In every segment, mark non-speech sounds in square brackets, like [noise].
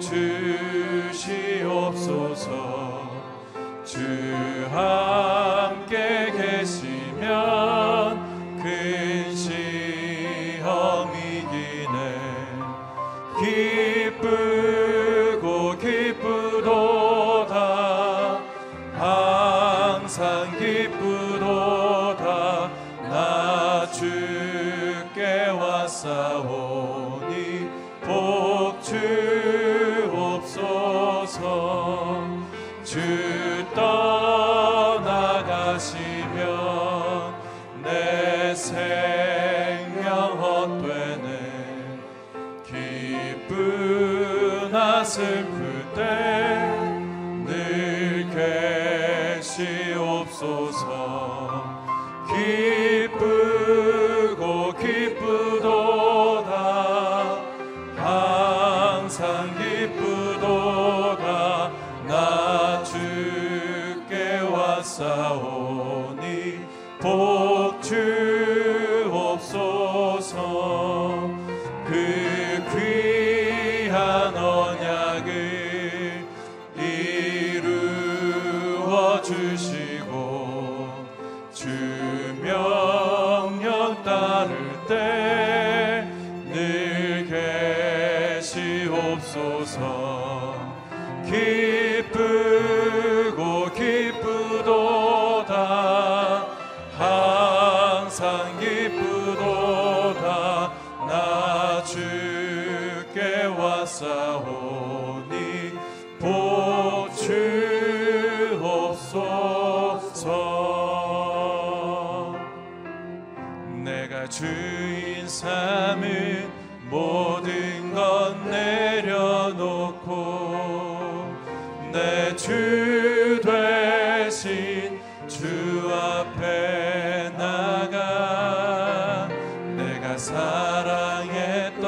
주시옵소서 주 하. 역사오니 보 앞에 나가 내가 사랑했던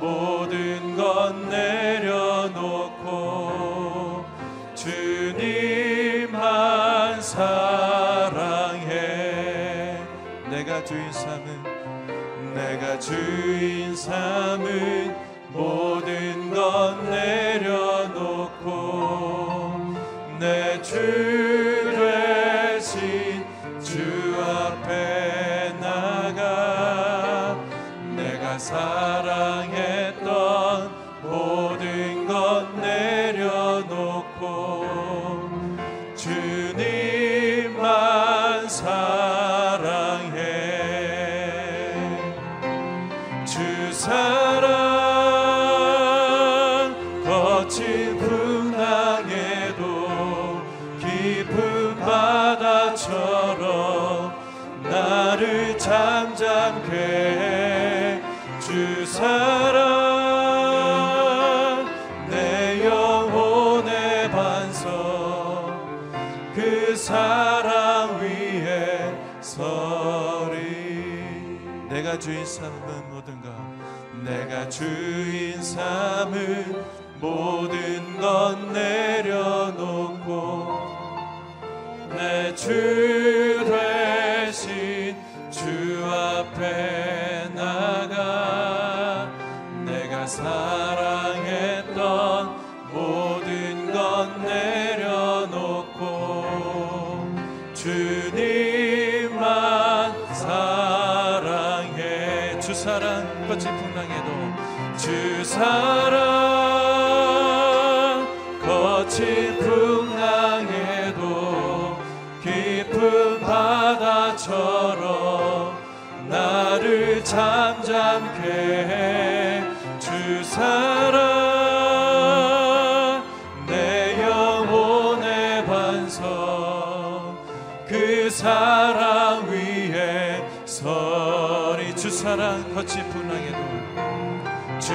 모든 것 내려놓고 주님만 사랑해. 내가 주인 삼은 내가 주 잠잠케 주 사랑 내 영혼의 반석 그 사랑 위에 서리 내가 주인 삶은 뭐든가 내가 주인 삶은 모든 것 내려놓고 내 주. 사랑 거친 풍랑에도 깊은 바다처럼 나를 잠잠케 해 주 사랑. 내 영혼의 반성 그 사랑 위에 서리 주 사랑 거친 풍랑에도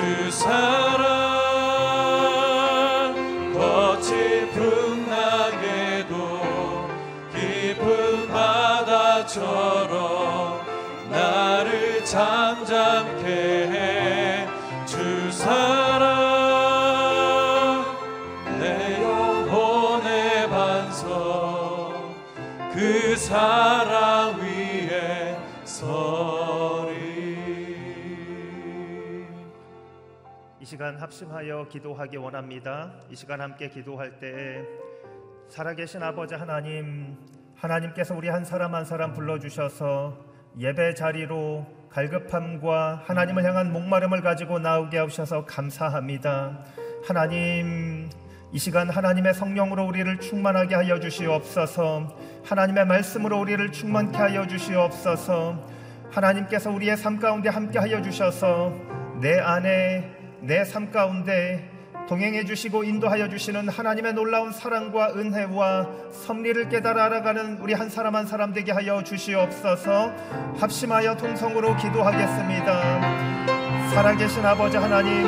주 사랑 합심하여 기도하기 원합니다. 이 시간 함께 기도할 때 살아계신 아버지 하나님, 하나님께서 우리 한 사람 한 사람 불러주셔서 예배 자리로 갈급함과 하나님을 향한 목마름을 가지고 나오게 하셔서 감사합니다. 하나님, 이 시간 하나님의 성령으로 우리를 충만하게 하여 주시옵소서. 하나님의 말씀으로 우리를 충만케 하여 주시옵소서. 하나님께서 우리의 삶 가운데 함께 하여 주셔서 내 안에 내 삶 가운데 동행해 주시고 인도하여 주시는 하나님의 놀라운 사랑과 은혜와 섭리를 깨달아 알아가는 우리 한 사람 한 사람 되게 하여 주시옵소서. 합심하여 통성으로 기도하겠습니다. 살아계신 아버지 하나님,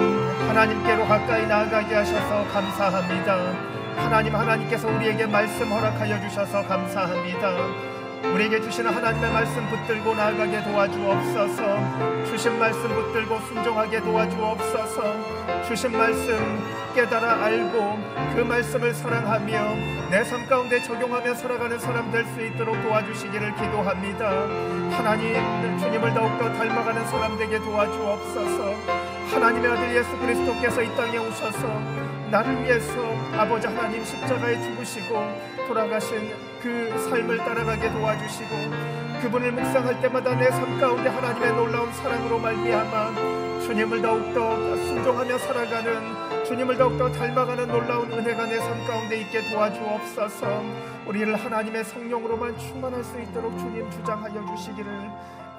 하나님께로 가까이 나아가게 하셔서 감사합니다. 하나님 하나님께서 우리에게 말씀 허락하여 주셔서 감사합니다. 우리에게 주시는 하나님의 말씀 붙들고 나아가게 도와주옵소서. 주신 말씀 붙들고 순종하게 도와주옵소서. 주신 말씀 깨달아 알고 그 말씀을 사랑하며 내 삶 가운데 적용하며 살아가는 사람 될 수 있도록 도와주시기를 기도합니다. 하나님 주님을 더욱더 닮아가는 사람 되게 도와주옵소서. 하나님의 아들 예수 그리스도께서 이 땅에 오셔서 나를 위해서 아버지 하나님 십자가에 죽으시고 돌아가신 그 삶을 따라가게 도와주시고 그분을 묵상할 때마다 내 삶 가운데 하나님의 놀라운 사랑으로 말미암아 주님을 더욱더 순종하며 살아가는 주님을 더욱더 닮아가는 놀라운 은혜가 내 삶 가운데 있게 도와주옵소서. 우리를 하나님의 성령으로만 충만할 수 있도록 주님 주장하여 주시기를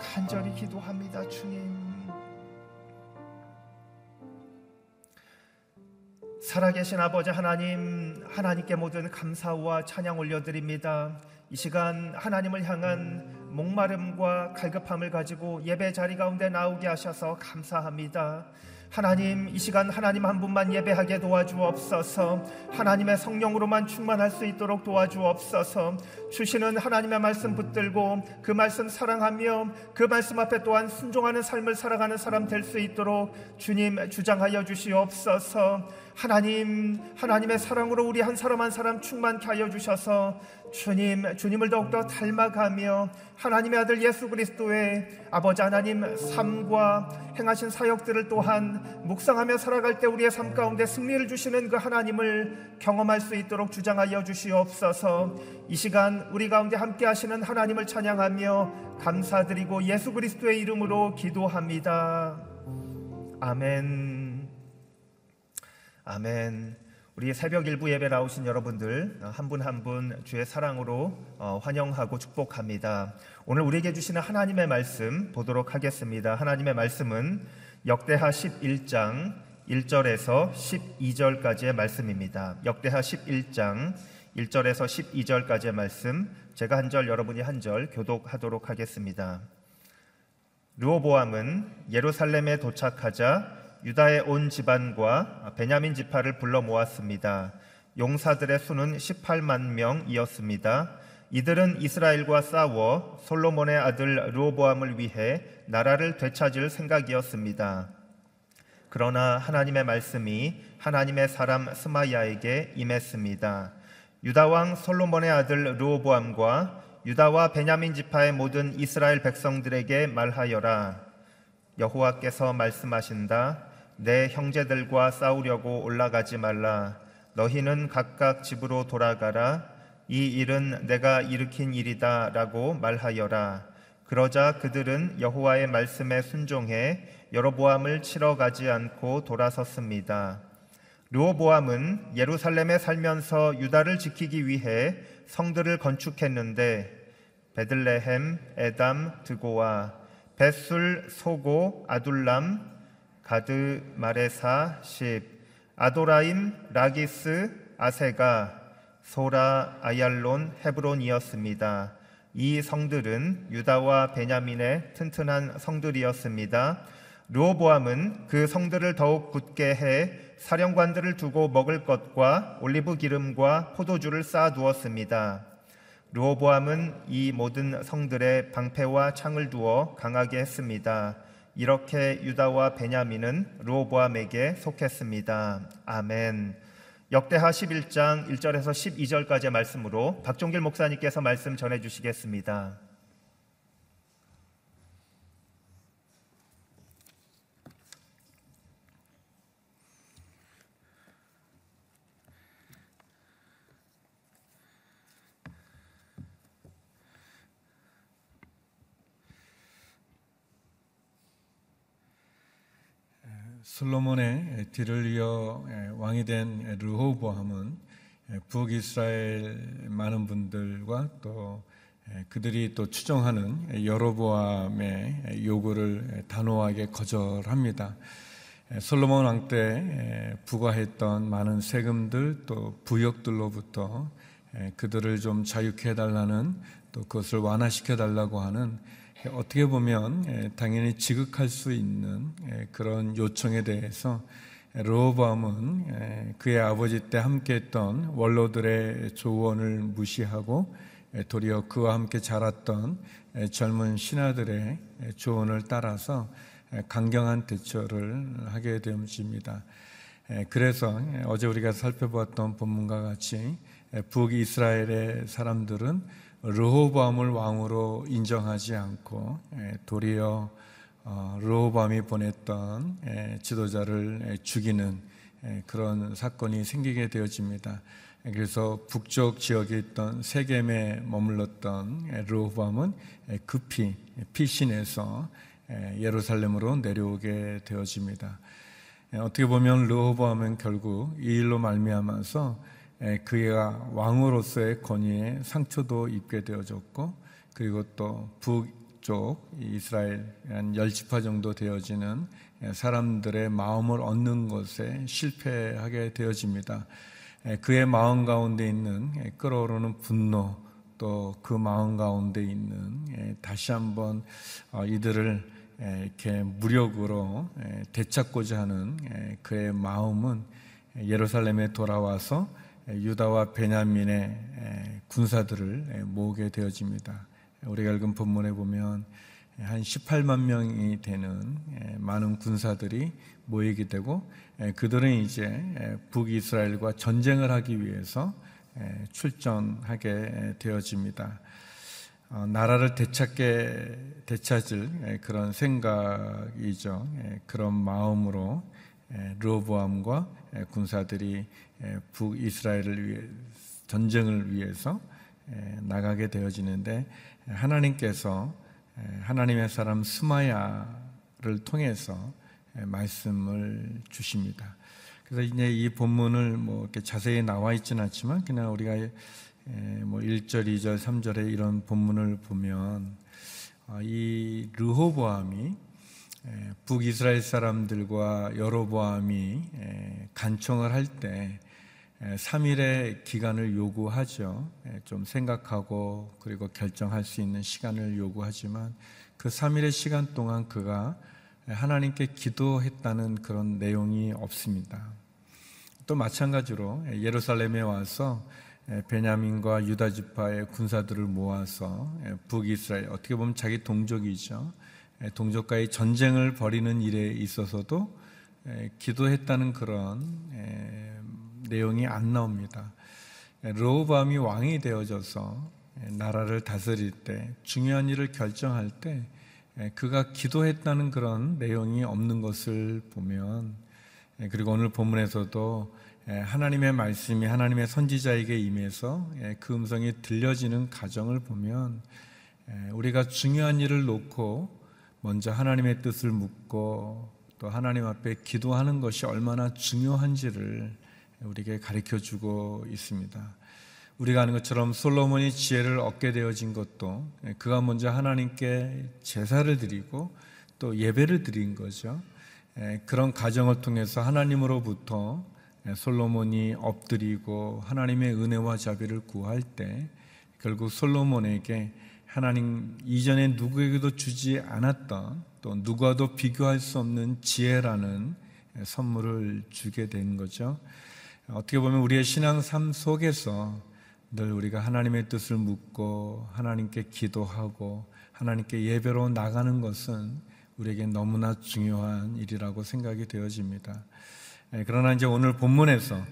간절히 기도합니다 주님 살아계신 아버지 하나님, 하나님께 모든 감사와 찬양 올려드립니다. 이 시간 하나님을 향한 목마름과 갈급함을 가지고 예배 자리 가운데 나오게 하셔서 감사합니다. 하나님 이 시간 하나님 한 분만 예배하게 도와주옵소서 하나님의 성령으로만 충만할 수 있도록 도와주옵소서 주시는 하나님의 말씀 붙들고 그 말씀 사랑하며 그 말씀 앞에 또한 순종하는 삶을 살아가는 사람 될 수 있도록 주님 주장하여 주시옵소서. 하나님 하나님의 사랑으로 우리 한 사람 한 사람 충만케 하여 주셔서 주님 주님을 더욱더 닮아가며 하나님의 아들 예수 그리스도의 아버지 하나님 삶과 행하신 사역들을 또한 묵상하며 살아갈 때 우리의 삶 가운데 승리를 주시는 그 하나님을 경험할 수 있도록 주장하여 주시옵소서. 이 시간 우리 가운데 함께 하시는 하나님을 찬양하며 감사드리고 예수 그리스도의 이름으로 기도합니다 아멘 아멘. 우리 새벽 일부 예배 나오신 여러분들 한 분 한 분 주의 사랑으로 어, 환영하고 축복합니다. 오늘 우리에게 주시는 하나님의 말씀 보도록 하겠습니다. 하나님의 말씀은 역대하 11장 1절에서 12절까지의 말씀입니다. 역대하 11장 1절에서 12절까지의 말씀 제가 한 절 여러분이 한 절 교독하도록 하겠습니다. 르호보암은 예루살렘에 도착하자 유다의 온 집안과 베냐민 지파를 불러 모았습니다. 용사들의 수는 18만 명이었습니다. 이들은 이스라엘과 싸워 솔로몬의 아들 르호보암을 위해 나라를 되찾을 생각이었습니다. 그러나 하나님의 말씀이 하나님의 사람 스마야에게 임했습니다. 유다 왕 솔로몬의 아들 르호보암과 유다와 베냐민 지파의 모든 이스라엘 백성들에게 말하여라. 여호와께서 말씀하신다. 내 형제들과 싸우려고 올라가지 말라. 너희는 각각 집으로 돌아가라. 이 일은 내가 일으킨 일이다. 라고 말하여라. 그러자 그들은 여호와의 말씀에 순종해 여로보암을 치러 가지 않고 돌아섰습니다. 르호보암은 예루살렘에 살면서 유다를 지키기 위해 성들을 건축했는데 베들레헴, 에담, 드고와 베술 소고 아둘람 가드 마레사 십 아도라임 라기스 아세가 소라 아얄론 헤브론이었습니다. 이 성들은 유다와 베냐민의 튼튼한 성들이었습니다. 르호보암은 그 성들을 더욱 굳게 해 사령관들을 두고 먹을 것과 올리브 기름과 포도주를 쌓아 두었습니다. 르호보암은 이 모든 성들의 방패와 창을 두어 강하게 했습니다. 이렇게 유다와 베냐민은 르호보암에게 속했습니다. 아멘. 역대하 11장 1절에서 12절까지의 말씀으로 박종길 목사님께서 말씀 전해 주시겠습니다. 솔로몬의 뒤를 이어 왕이 된 르호보암은 북이스라엘 많은 분들과 또 그들이 또 추종하는 여로보암의 요구를 단호하게 거절합니다. 솔로몬 왕 때 부과했던 많은 세금들 또 부역들로부터 그들을 좀 자유케 해달라는 또 그것을 완화시켜 달라고 하는 어떻게 보면 예, 당연히 지극할 수 있는 예, 그런 요청에 대해서 로보암은 예, 그의 아버지 때 함께했던 원로들의 조언을 무시하고 도리어 그와 함께 자랐던 젊은 신하들의 조언을 따라서 강경한 대처를 하게 되었습니다. 그래서 어제 우리가 살펴보았던 본문과 같이 북이스라엘의 사람들은 르호밤을 왕으로 인정하지 않고 도리어 어, 르호밤이 보냈던 지도자를 죽이는 그런 사건이 생기게 되어집니다. 그래서 북쪽 지역에 있던 세겜에 머물렀던 르호밤은 급히 피신해서 예루살렘으로 내려오게 되어집니다. 어떻게 보면 르호밤은 결국 이 일로 말미암아서 그가 왕으로서의 권위에 상처도 입게 되어졌고 그리고 또 북쪽 이스라엘 한 열지파 정도 되어지는 사람들의 마음을 얻는 것에 실패하게 되어집니다. 그의 마음 가운데 있는 끓어오르는 분노 또 그 마음 가운데 있는 다시 한번 어, 이들을 이렇게 무력으로 되찾고자 하는 그의 마음은 예루살렘에 돌아와서 유다와 베냐민의 군사들을 모으게 되어집니다. 우리가 읽은 본문에 보면 한 18만 명이 되는 많은 군사들이 모이게 되고 그들은 이제 북이스라엘과 전쟁을 하기 위해서 출전하게 되어집니다. 어, 나라를 되찾게 되찾을 그런 생각이죠. 그런 마음으로 르호보암과 군사들이 북이스라엘을 위해 전쟁을 위해서 나가게 되어지는데 하나님께서 하나님의 사람 스마야를 통해서 말씀을 주십니다. 그래서 이제 이 본문을 뭐 이렇게 자세히 나와 있지는 않지만 그냥 우리가 뭐 1절, 2절, 3절에 이런 본문을 보면 아, 이 르호보암이 북이스라엘 사람들과 여로보암이 간청을 할때 3일의 기간을 요구하죠. 좀 생각하고 그리고 결정할 수 있는 시간을 요구하지만 그 3일의 시간 동안 그가 하나님께 기도했다는 그런 내용이 없습니다. 또 마찬가지로 예루살렘에 와서 베냐민과 유다 지파의 군사들을 모아서 북이스라엘 어떻게 보면 자기 동족이죠. 동족과의 전쟁을 벌이는 일에 있어서도 기도했다는 그런 내용이 안 나옵니다. 로밤이 왕이 되어져서 나라를 다스릴 때 중요한 일을 결정할 때 그가 기도했다는 그런 내용이 없는 것을 보면 그리고 오늘 본문에서도 하나님의 말씀이 하나님의 선지자에게 임해서 그 음성이 들려지는 가정을 보면 우리가 중요한 일을 놓고 먼저 하나님의 뜻을 묻고 또 하나님 앞에 기도하는 것이 얼마나 중요한지를 우리에게 가르쳐 주고 있습니다. 우리가 아는 것처럼 솔로몬이 지혜를 얻게 되어진 것도 그가 먼저 하나님께 제사를 드리고 또 예배를 드린 거죠. 그런 과정을 통해서 하나님으로부터 솔로몬이 엎드리고 하나님의 은혜와 자비를 구할 때 결국 솔로몬에게 하나님 이전에 누구에게도 주지 않았던 또 누구와도 비교할 수 없는 지혜라는 선물을 주게 된 거죠. 어떻게 보면 우리의 신앙 삶 속에서 늘 우리가 하나님의 뜻을 묻고 하나님께 기도하고 하나님께 예배로 나가는 것은 우리에게 너무나 중요한 일이라고 생각이 되어집니다. 예, 그러나 이제 오늘 본문에서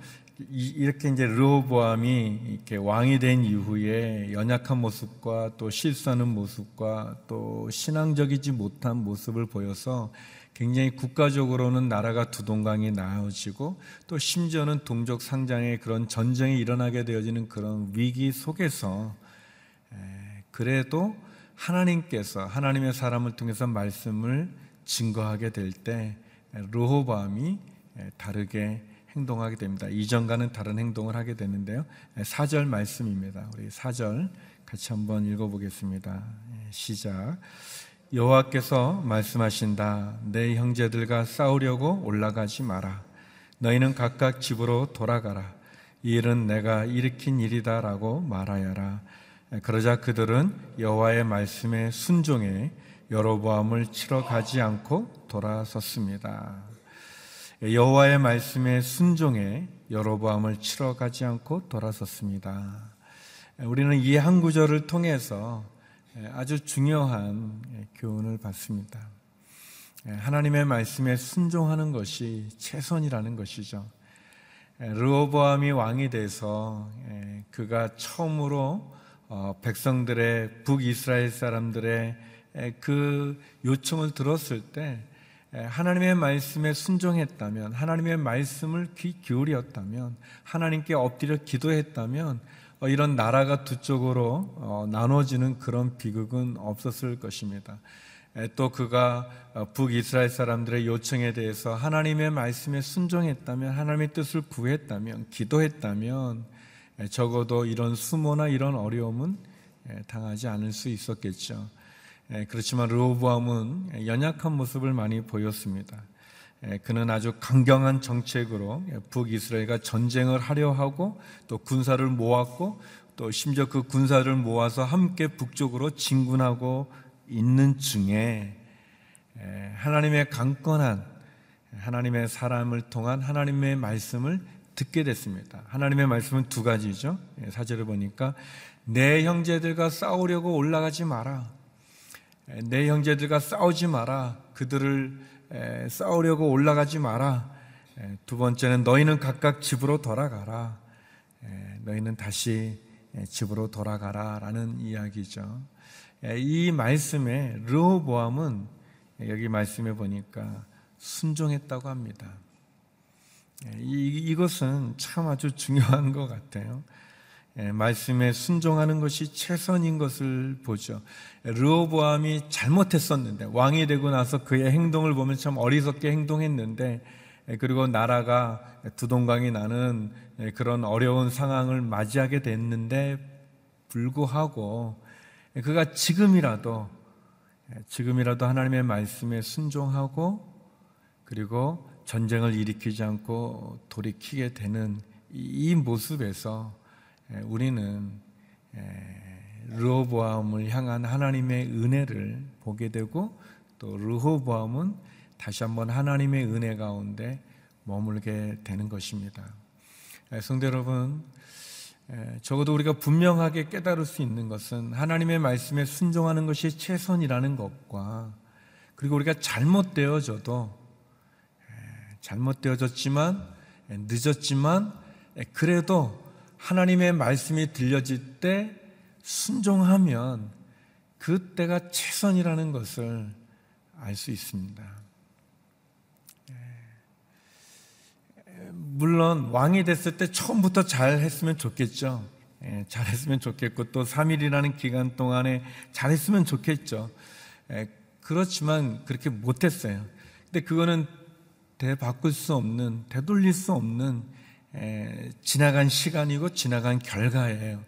이렇게 이제 르호보암이 이렇게 왕이 된 이후에 연약한 모습과 또 실수하는 모습과 또 신앙적이지 못한 모습을 보여서 굉장히 국가적으로는 나라가 두동강이 나아지고 또 심지어는 동족 상장의 그런 전쟁이 일어나게 되어지는 그런 위기 속에서 그래도 하나님께서 하나님의 사람을 통해서 말씀을 증거하게 될때 르호보암이 다르게 행동하게 됩니다. 이전과는 다른 행동을 하게 되는데요. 4절 말씀입니다. 우리 4절 같이 한번 읽어보겠습니다. 시작. 여호와께서 말씀하신다. 내 형제들과 싸우려고 올라가지 마라. 너희는 각각 집으로 돌아가라. 이 일은 내가 일으킨 일이다라고 말하여라. 그러자 그들은 여호와의 말씀에 순종해 여로보암을 치러 가지 않고 돌아섰습니다. 여호와의 말씀에 순종해 여로보암을 치러 가지 않고 돌아섰습니다. 우리는 이 한 구절을 통해서 예, 아주 중요한 예, 교훈을 받습니다. 예, 하나님의 말씀에 순종하는 것이 최선이라는 것이죠. 르호보암이 왕이 돼서 그가 처음으로 어, 백성들의 북이스라엘 사람들의 그 요청을 들었을 때 하나님의 말씀에 순종했다면 하나님의 말씀을 귀 기울였다면 하나님께 엎드려 기도했다면 어, 이런 나라가 두 쪽으로 어, 나눠지는 그런 비극은 없었을 것입니다. 또 그가 어, 북이스라엘 사람들의 요청에 대해서 하나님의 말씀에 순종했다면 하나님의 뜻을 구했다면 기도했다면 적어도 이런 수모나 이런 어려움은 당하지 않을 수 있었겠죠. 그렇지만 르호보암은 연약한 모습을 많이 보였습니다. 예, 그는 아주 강경한 정책으로 북이스라엘과 전쟁을 하려 하고 또 군사를 모았고 또 심지어 그 군사를 모아서 함께 북쪽으로 진군하고 있는 중에 예, 하나님의 강건한 하나님의 사람을 통한 하나님의 말씀을 듣게 됐습니다. 하나님의 말씀은 두 가지죠. 예, 사절을 보니까 내 형제들과 싸우려고 올라가지 마라. 내 형제들과 싸우지 마라. 그들을 싸우려고 올라가지 마라. 두 번째는 너희는 각각 집으로 돌아가라. 너희는 다시 집으로 돌아가라라는 이야기죠. 이 말씀에 르호보암은 여기 말씀해 보니까 순종했다고 합니다. 이, 것은 참 아주 중요한 것 같아요. 예, 말씀에 순종하는 것이 최선인 것을 보죠. 르호보암이 잘못했었는데 왕이 되고 나서 그의 행동을 보면 참 어리석게 행동했는데 예, 그리고 나라가 두동강이 나는 예, 그런 어려운 상황을 맞이하게 됐는데 불구하고 그가 지금이라도 지금이라도 하나님의 말씀에 순종하고 그리고 전쟁을 일으키지 않고 돌이키게 되는 이 모습에서 예, 우리는 르호보암을 향한 하나님의 은혜를 보게 되고 또 르호보암은 다시 한번 하나님의 은혜 가운데 머물게 되는 것입니다. 예, 성도 여러분, 적어도 우리가 분명하게 깨달을 수 있는 것은 하나님의 말씀에 순종하는 것이 최선이라는 것과 그리고 우리가 잘못되어져도 잘못되어졌지만 늦었지만 그래도 하나님의 말씀이 들려질 때 순종하면 그때가 최선이라는 것을 알 수 있습니다. 예. 물론 왕이 됐을 때 처음부터 잘 했으면 좋겠죠. 예, 잘 했으면 좋겠고 또 3일이라는 기간 동안에 잘 했으면 좋겠죠. 예, 그렇지만 그렇게 못했어요. 근데 그거는 되바꿀 수 없는, 되돌릴 수 없는 에, 지나간 시간이고 지나간 결과예요.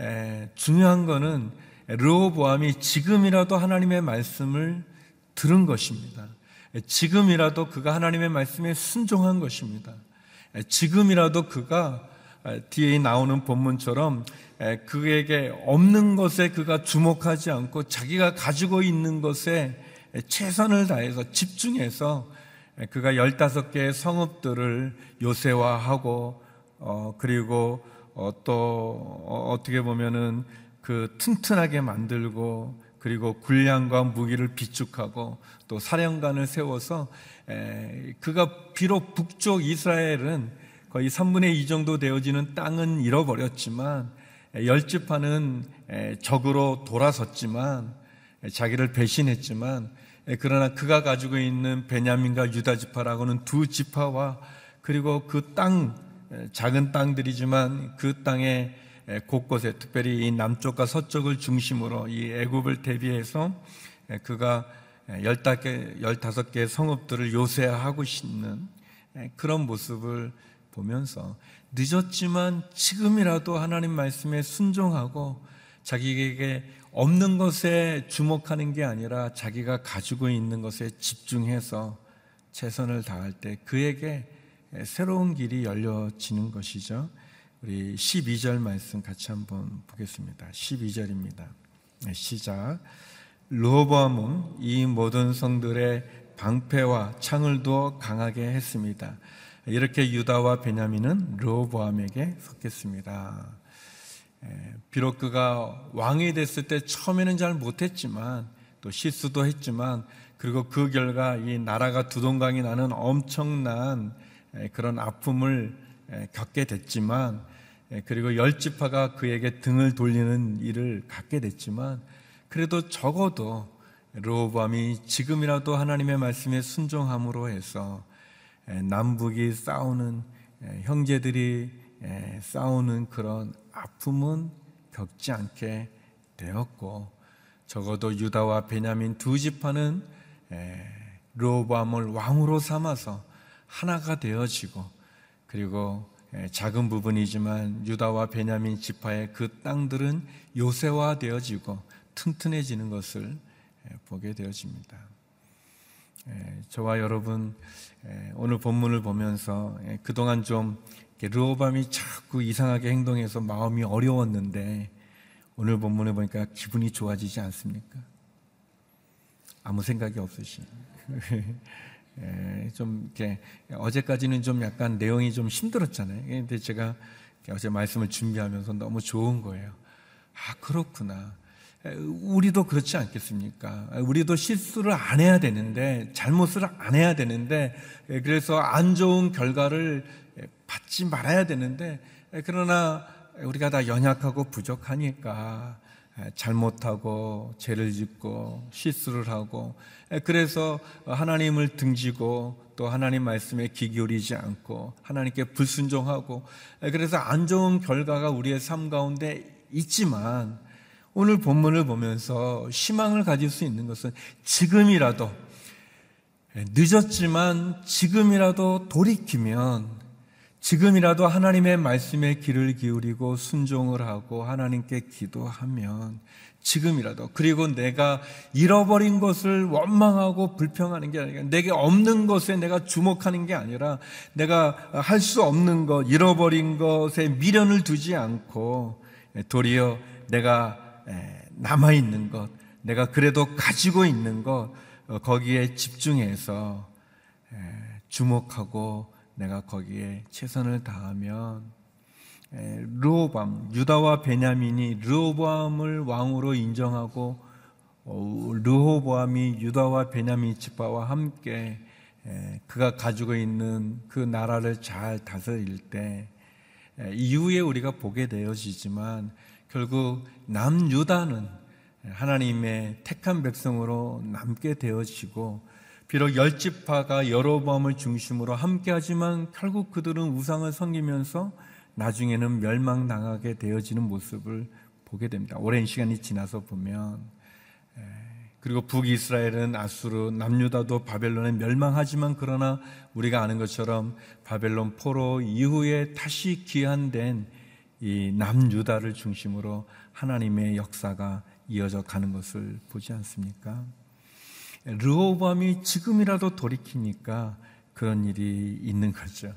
에, 중요한 거는 르호보암이 지금이라도 하나님의 말씀을 들은 것입니다. 에, 지금이라도 그가 하나님의 말씀에 순종한 것입니다. 에, 지금이라도 그가 에, 뒤에 나오는 본문처럼 에, 그에게 없는 것에 그가 주목하지 않고 자기가 가지고 있는 것에 최선을 다해서 집중해서 그가 열다섯 개의 성읍들을 요새화하고 어 그리고 어, 또 어, 어떻게 보면은 그 튼튼하게 만들고 그리고 군량과 무기를 비축하고 또 사령관을 세워서 에, 그가 비록 북쪽 이스라엘은 거의 3분의 2 정도 되어지는 땅은 잃어버렸지만 열집하는 적으로 돌아섰지만 자기를 배신했지만 그러나 그가 가지고 있는 베냐민과 유다 지파라고는 두 지파와 그리고 그 땅 작은 땅들이지만 그 땅의 곳곳에 특별히 이 남쪽과 서쪽을 중심으로 이 애굽을 대비해서 그가 열다섯 개 열다섯 개의 성읍들을 요새하고 있는 그런 모습을 보면서 늦었지만 지금이라도 하나님 말씀에 순종하고 자기에게 없는 것에 주목하는 게 아니라 자기가 가지고 있는 것에 집중해서 최선을 다할 때 그에게 새로운 길이 열려지는 것이죠. 우리 12절 말씀 같이 한번 보겠습니다. 12절입니다. 시작. 르호보암은 이 모든 성들의 방패와 창을 두어 강하게 했습니다. 이렇게 유다와 베냐민은 르호보암에게 섰겠습니다. 비록 그가 왕이 됐을 때 처음에는 잘 못했지만 또 실수도 했지만 그리고 그 결과 이 나라가 두동강이 나는 엄청난 그런 아픔을 겪게 됐지만 그리고 열지파가 그에게 등을 돌리는 일을 갖게 됐지만 그래도 적어도 르호보암이 지금이라도 하나님의 말씀에 순종함으로 해서 남북이 싸우는 형제들이 싸우는 그런 아픔은 겪지 않게 되었고 적어도 유다와 베냐민 두 지파는 르호보암을 왕으로 삼아서 하나가 되어지고 그리고 작은 부분이지만 유다와 베냐민 지파의 그 땅들은 요새화 되어지고 튼튼해지는 것을 보게 되어집니다. 저와 여러분 오늘 본문을 보면서 그동안 좀 르호밤이 자꾸 이상하게 행동해서 마음이 어려웠는데 오늘 본문에 보니까 기분이 좋아지지 않습니까? 아무 생각이 없으시. [laughs] 좀 이렇게 어제까지는 좀 약간 내용이 좀 힘들었잖아요. 근데 제가 어제 말씀을 준비하면서 너무 좋은 거예요. 아 그렇구나. 우리도 그렇지 않겠습니까? 우리도 실수를 안 해야 되는데, 잘못을 안 해야 되는데, 그래서 안 좋은 결과를 받지 말아야 되는데, 그러나 우리가 다 연약하고 부족하니까 잘못하고 죄를 짓고 실수를 하고 그래서 하나님을 등지고 또 하나님 말씀에 귀 기울이지 않고 하나님께 불순종하고 그래서 안 좋은 결과가 우리의 삶 가운데 있지만 오늘 본문을 보면서 희망을 가질 수 있는 것은 지금이라도 늦었지만 지금이라도 돌이키면 지금이라도 하나님의 말씀에 귀를 기울이고 순종을 하고 하나님께 기도하면 지금이라도 그리고 내가 잃어버린 것을 원망하고 불평하는 게 아니라 내게 없는 것에 내가 주목하는 게 아니라 내가 할 수 없는 것 잃어버린 것에 미련을 두지 않고 도리어 내가 남아 있는 것 내가 그래도 가지고 있는 것 어, 거기에 집중해서 주목하고 내가 거기에 최선을 다하면 르호밤 유다와 베냐민이 르호보암을 왕으로 인정하고 어, 르호보암이 유다와 베냐민 지파와 함께 그가 가지고 있는 그 나라를 잘 다스릴 때 이후에 우리가 보게 되어지지만 결국 남유다는 하나님의 택한 백성으로 남게 되어지고 비록 열 지파가 여로보암을 중심으로 함께하지만 결국 그들은 우상을 섬기면서 나중에는 멸망당하게 되어지는 모습을 보게 됩니다. 오랜 시간이 지나서 보면 그리고 북이스라엘은 아수르, 남유다도 바벨론에 멸망하지만 그러나 우리가 아는 것처럼 바벨론 포로 이후에 다시 귀환된 이 남유다를 중심으로 하나님의 역사가 이어져 가는 것을 보지 않습니까? 르호밤이 지금이라도 돌이키니까 그런 일이 있는 거죠.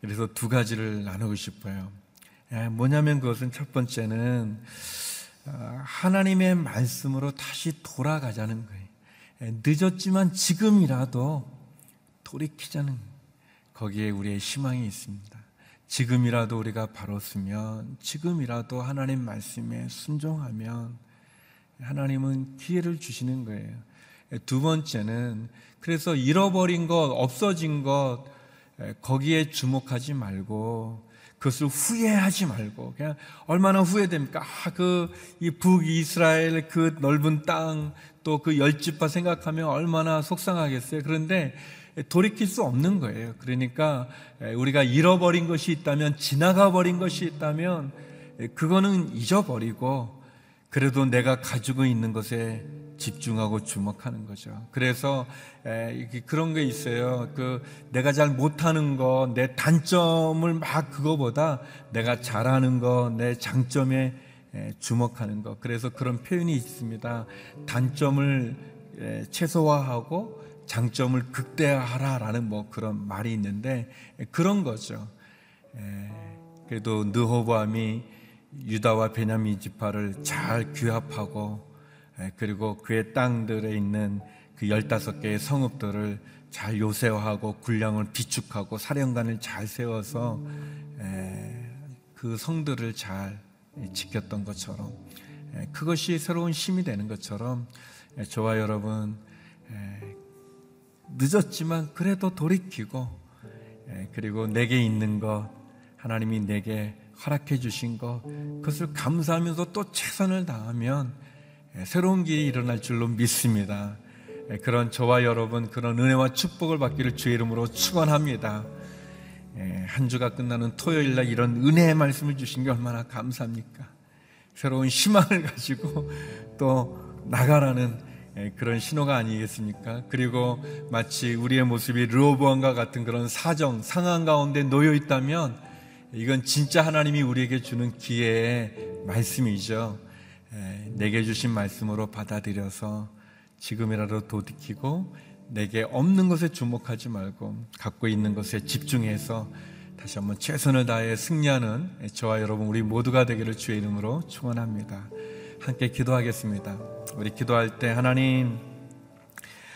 그래서 두 가지를 나누고 싶어요. 예, 뭐냐면 그것은 첫 번째는 어, 하나님의 말씀으로 다시 돌아가자는 거예요. 예, 늦었지만 지금이라도 돌이키자는 거기에 우리의 희망이 있습니다. 지금이라도 우리가 바로 쓰면 지금이라도 하나님 말씀에 순종하면 하나님은 기회를 주시는 거예요. 예, 두 번째는 그래서 잃어버린 것, 없어진 것 거기에 주목하지 말고 그것을 후회하지 말고 그냥 얼마나 후회됩니까? 아, 그이 북이스라엘 그 넓은 땅 또 그 열집파 생각하면 얼마나 속상하겠어요. 그런데 돌이킬 수 없는 거예요. 그러니까 우리가 잃어버린 것이 있다면 지나가 버린 것이 있다면 그거는 잊어버리고 그래도 내가 가지고 있는 것에 집중하고 주목하는 거죠. 그래서 그런 게 있어요. 그 내가 잘 못하는 거, 내 단점을 막 그거보다 내가 잘하는 거, 내 장점에 주목하는 거. 그래서 그런 표현이 있습니다. 단점을 최소화하고 장점을 극대화하라라는 뭐 그런 말이 있는데 그런 거죠. 그래도 느호보암이 유다와 베냐민 지파를 잘 규합하고 예, 그리고 그의 땅들에 있는 그 열다섯 개의 성읍들을 잘 요새화하고 군량을 비축하고 사령관을 잘 세워서 예, 그 성들을 잘 지켰던 것처럼 예, 그것이 새로운 힘이 되는 것처럼 저와 여러분 늦었지만 그래도 돌이키고 그리고 내게 있는 것 하나님이 내게 허락해 주신 것 그것을 감사하면서 또 최선을 다하면 예, 새로운 길이 일어날 줄로 믿습니다. 예, 그런 저와 여러분 그런 은혜와 축복을 받기를 주의 이름으로 축원합니다. 예, 한 주가 끝나는 토요일 날 이런 은혜의 말씀을 주신 게 얼마나 감사합니까? 새로운 희망을 [laughs] 가지고 또 나가라는 그런 신호가 아니겠습니까? 그리고 마치 우리의 모습이 르호보암과 같은 그런 사정, 상황 가운데 놓여 있다면 이건 진짜 하나님이 우리에게 주는 기회의 말씀이죠. 내게 주신 말씀으로 받아들여서 지금이라도 도디키고 내게 없는 것에 주목하지 말고 갖고 있는 것에 집중해서 다시 한번 최선을 다해 승리하는 저와 여러분 우리 모두가 되기를 주의 이름으로 축원합니다. 함께 기도하겠습니다. 우리 기도할 때 하나님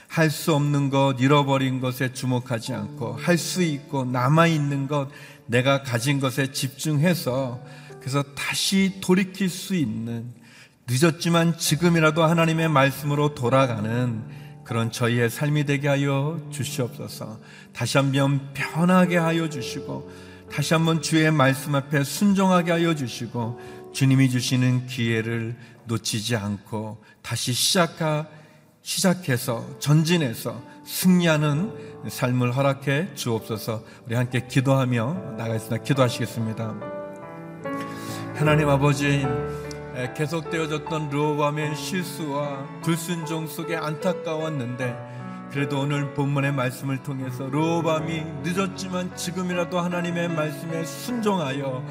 할 수 없는 것, 잃어버린 것에 주목하지 않고 할 수 있고 남아 있는 것, 내가 가진 것에 집중해서 그래서 다시 돌이킬 수 있는 늦었지만 지금이라도 하나님의 말씀으로 돌아가는 그런 저희의 삶이 되게 하여 주시옵소서. 다시 한번 편하게 하여 주시고 다시 한번 주의 말씀 앞에 순종하게 하여 주시고 주님이 주시는 기회를 놓치지 않고 다시 시작하 시작해서 전진해서 승리하는 삶을 허락해 주옵소서. 우리 함께 기도하며 나가겠습니다. 기도하시겠습니다. 하나님 아버지 계속되어졌던 르호밤의 실수와 불순종 속에 안타까웠는데 그래도 오늘 본문의 말씀을 통해서 르호밤이 늦었지만 지금이라도 하나님의 말씀에 순종하여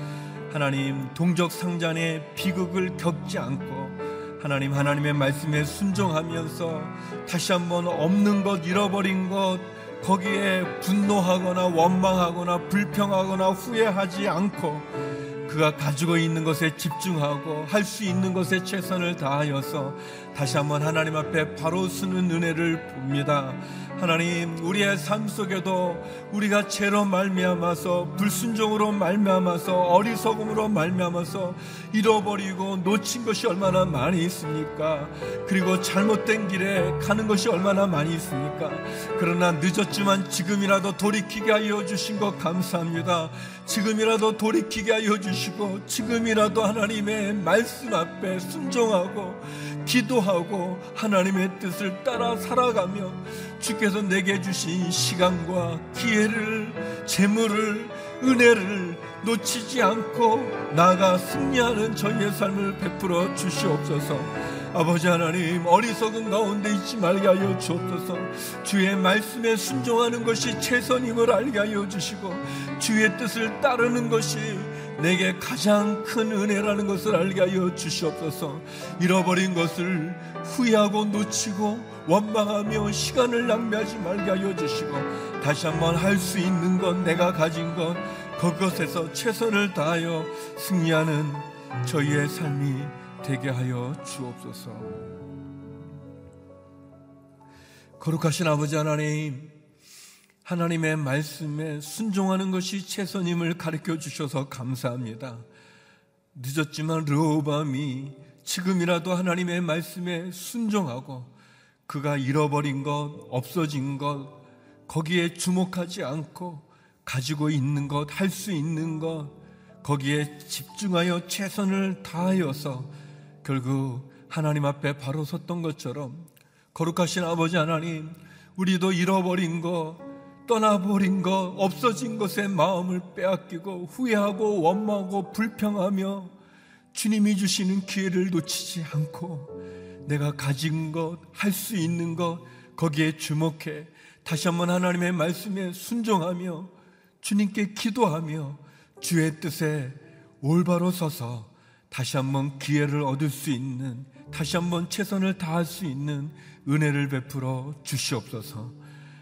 하나님 동족 상잔의 비극을 겪지 않고 하나님 하나님의 말씀에 순종하면서 다시 한번 없는 것 잃어버린 것 거기에 분노하거나 원망하거나 불평하거나 후회하지 않고 그가 가지고 있는 것에 집중하고 할 수 있는 것에 최선을 다하여서 다시 한번 하나님 앞에 바로 쓰는 은혜를 봅니다. 하나님 우리의 삶 속에도 우리가 죄로 말미암아서 불순종으로 말미암아서 어리석음으로 말미암아서 잃어버리고 놓친 것이 얼마나 많이 있습니까? 그리고 잘못된 길에 가는 것이 얼마나 많이 있습니까? 그러나 늦었지만 지금이라도 돌이키게 하여 주신 것 감사합니다. 지금이라도 돌이키게 하여 주시고 지금이라도 하나님의 말씀 앞에 순종하고 기도 하고 하나님의 뜻을 따라 살아가며 주께서 내게 주신 시간과 기회를 재물을 은혜를 놓치지 않고 나가 승리하는 저희의 삶을 베풀어 주시옵소서. 아버지 하나님 어리석은 가운데 있지 말게 하여 주옵소서 주의 말씀에 순종하는 것이 최선임을 알게 하여 주시고 주의 뜻을 따르는 것이 내게 가장 큰 은혜라는 것을 알게 하여 주시옵소서 잃어버린 것을 후회하고 놓치고 원망하며 시간을 낭비하지 말게 하여 주시고 다시 한번 할 수 있는 것 내가 가진 것 그것에서 최선을 다하여 승리하는 저희의 삶이 되게 하여 주옵소서. 거룩하신 아버지 하나님, 하나님의 말씀에 순종하는 것이 최선임을 가르쳐 주셔서 감사합니다. 늦었지만 르호밤이 지금이라도 하나님의 말씀에 순종하고 그가 잃어버린 것, 없어진 것, 거기에 주목하지 않고 가지고 있는 것, 할 수 있는 것, 거기에 집중하여 최선을 다하여서 결국 하나님 앞에 바로 섰던 것처럼 거룩하신 아버지 하나님, 우리도 잃어버린 것, 떠나버린 것, 없어진 것에 마음을 빼앗기고 후회하고 원망하고 불평하며 주님이 주시는 기회를 놓치지 않고 내가 가진 것, 할 수 있는 것, 거기에 주목해 다시 한번 하나님의 말씀에 순종하며 주님께 기도하며 주의 뜻에 올바로 서서 다시 한번 기회를 얻을 수 있는 다시 한번 최선을 다할 수 있는 은혜를 베풀어 주시옵소서.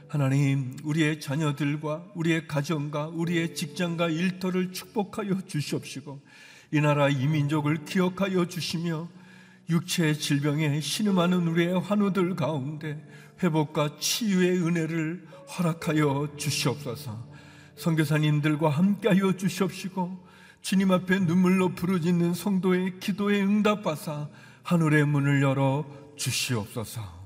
하나님, 우리의 자녀들과 우리의 가정과 우리의 직장과 일터를 축복하여 주시옵시고 이 나라 이 민족을 기억하여 주시며 육체의 질병에 신음하는 우리의 환우들 가운데 회복과 치유의 은혜를 허락하여 주시옵소서. 선교사님들과 함께하여 주시옵시고 주님 앞에 눈물로 부르짖는 성도의 기도에 응답하사 하늘의 문을 열어 주시옵소서.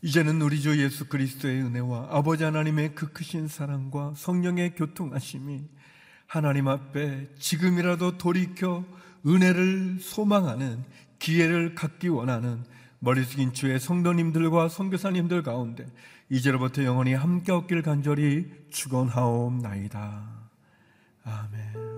이제는 우리 주 예수 그리스도의 은혜와 아버지 하나님의 그 크신 사랑과 성령의 교통하심이 하나님 앞에 지금이라도 돌이켜 은혜를 소망하는 기회를 갖기 원하는 머리 숙인 주의 성도님들과 선교사님들 가운데 이제로부터 영원히 함께 없길 간절히 축원하옵나이다. 아멘.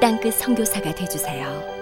땅끝 선교사가 되주세요.